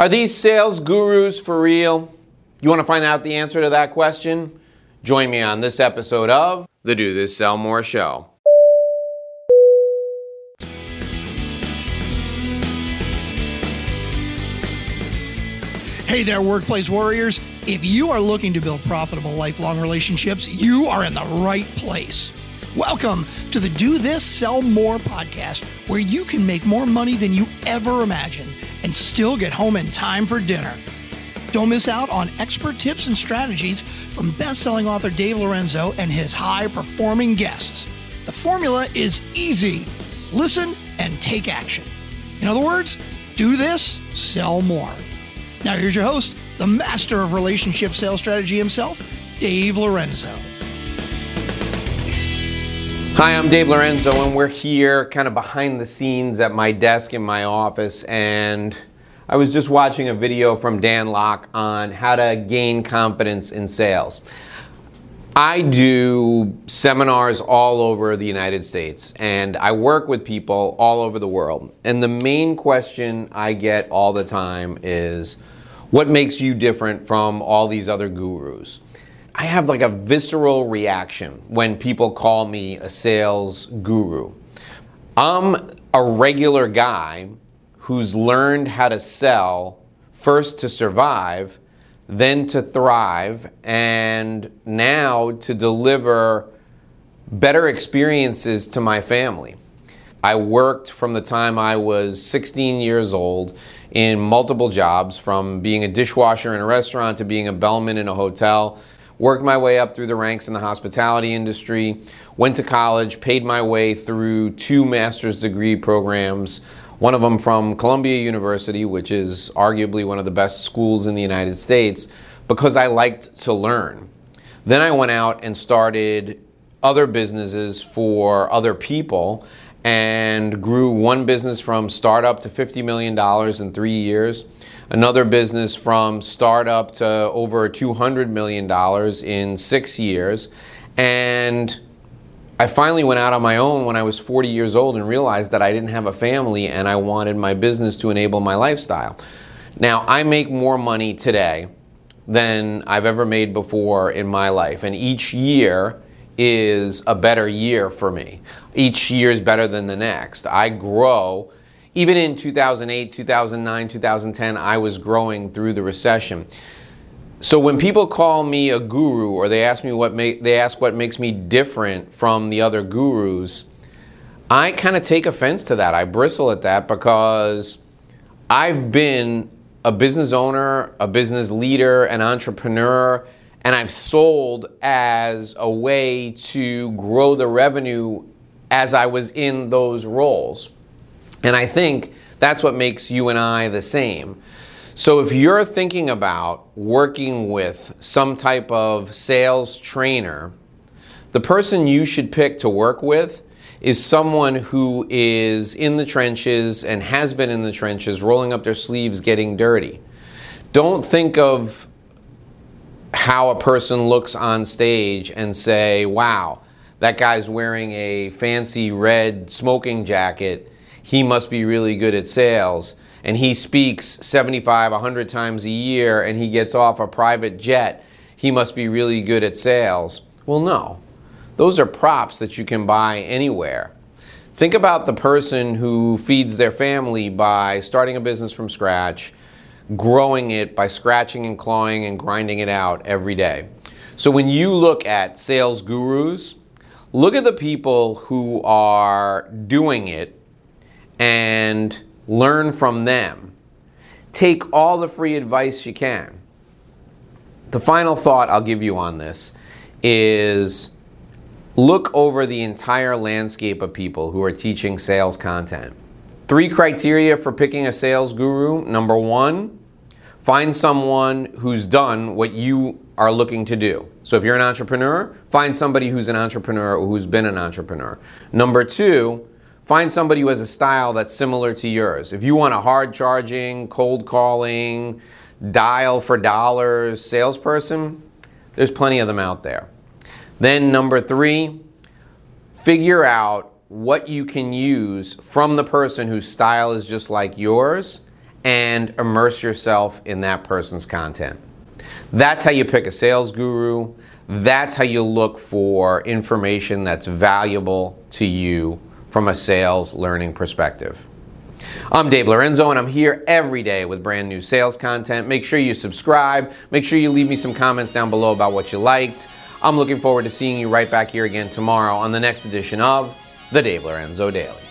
Are these sales gurus for real? You want to find out the answer to that question? Join me on this episode of the Do This Sell More Show. Hey there, workplace warriors. If you are looking to build profitable lifelong relationships, you are in the right place. Welcome to the Do This Sell More podcast, where you can make more money than you ever imagined and still get home in time for dinner. Don't miss out on expert tips and strategies from best-selling author Dave Lorenzo and his high-performing guests. The formula is easy. Listen and take action. In other words, do this, sell more. Now here's your host, the master of relationship sales strategy himself, Dave Lorenzo. Hi, I'm Dave Lorenzo, and we're here kind of behind the scenes at my desk in my office. And I was just watching a video from Dan Lok on how to gain confidence in sales. I do seminars all over the United States and I work with people all over the world. And the main question I get all the time is what makes you different from all these other gurus? I have like a visceral reaction when people call me a sales guru. I'm a regular guy who's learned how to sell first to survive then to thrive, and now to deliver better experiences to my family. I worked from the time I was 16 years old in multiple jobs, from being a dishwasher in a restaurant to being a bellman in a hotel. Worked my way up through the ranks in the hospitality industry, went to college, paid my way through two master's degree programs, one of them from Columbia University, which is arguably one of the best schools in the United States, because I liked to learn. Then I went out and started other businesses for other people and grew one business from startup to $50 million in three years, another business from startup to over $200 million in six years, and I finally went out on my own when I was 40 years old and realized that I didn't have a family and I wanted my business to enable my lifestyle. Now, I make more money today than I've ever made before in my life, and each year is a better year for me. Each year is better than the next. I grow. Even in 2008, 2009, 2010, I was growing through the recession. So when people call me a guru or they ask me what make, they ask what makes me different from the other gurus, I kind of take offense to that. I bristle at that because I've been a business owner, a business leader, an entrepreneur, and I've sold as a way to grow the revenue as I was in those roles. And I think that's what makes you and I the same. So if you're thinking about working with some type of sales trainer, the person you should pick to work with is someone who is in the trenches and has been in the trenches, rolling up their sleeves, getting dirty. Don't think of how a person looks on stage and say, wow, that guy's wearing a fancy red smoking jacket. He must be really good at sales and he speaks 75, 100 times a year and he gets off a private jet, he must be really good at sales. Well, no. Those are props that you can buy anywhere. Think about the person who feeds their family by starting a business from scratch, growing it by scratching and clawing and grinding it out every day. So when you look at sales gurus, look at the people who are doing it and learn from them. Take all the free advice you can. The final thought I'll give you on this is look over the entire landscape of people who are teaching sales content. Three criteria for picking a sales guru. Number one, find someone who's done what you are looking to do. So if you're an entrepreneur, find somebody who's an entrepreneur or who's been an entrepreneur. Number two, Find somebody who has a style that's similar to yours. If you want a hard charging, cold calling, dial for dollars salesperson, there's plenty of them out there. Then, number three, figure out what you can use from the person whose style is just like yours and immerse yourself in that person's content. That's how you pick a sales guru. That's how you look for information that's valuable to you from a sales learning perspective. I'm Dave Lorenzo, and I'm here every day with brand new sales content. Make sure you subscribe. Make sure you leave me some comments down below about what you liked. I'm looking forward to seeing you right back here again tomorrow on the next edition of the Dave Lorenzo Daily.